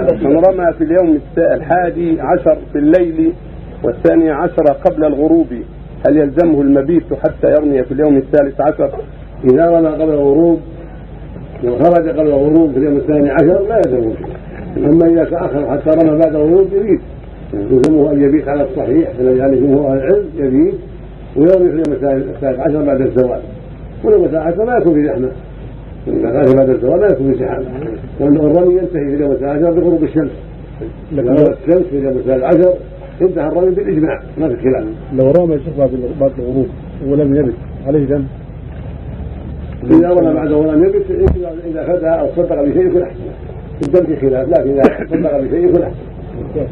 من رمى في اليوم الحادي عشر في الليل والثاني عشر قبل الغروب. هل يلزمه المبيت حتى يرمي في اليوم الثالث عشر؟ إذا رمى قبل الغروب لو خرج قبل الغروب في اليوم الثاني عشر لا يلزمه أما إذا تأخر حتى رمى بعد الغروب يبيت يلزمه أن يبيت على الصحيح الذي عليه جمهور أهل العلم يبيت ويرمي في اليوم الثالث عشر بعد الزوال. واليوم الثالث عشر لا يكون في زحمة. إذا خرج بعد الزوال لا يكون في زحام والرمي ينتهي في اليوم الثالث عشر بغروب الشمس. إذا الشمس في اليوم الثالث عشر انتهى الرمي بالإجماع. ما في خلاف. لو رمى الشيخ بعد الغروب ولم يبت عليه ذنب إذا رمى بعده ولم يبت إذا فدى أو صدق بشيء يكون أحسن. الدم في خلاف لكن إذا صدق بشيء يكون أحسن.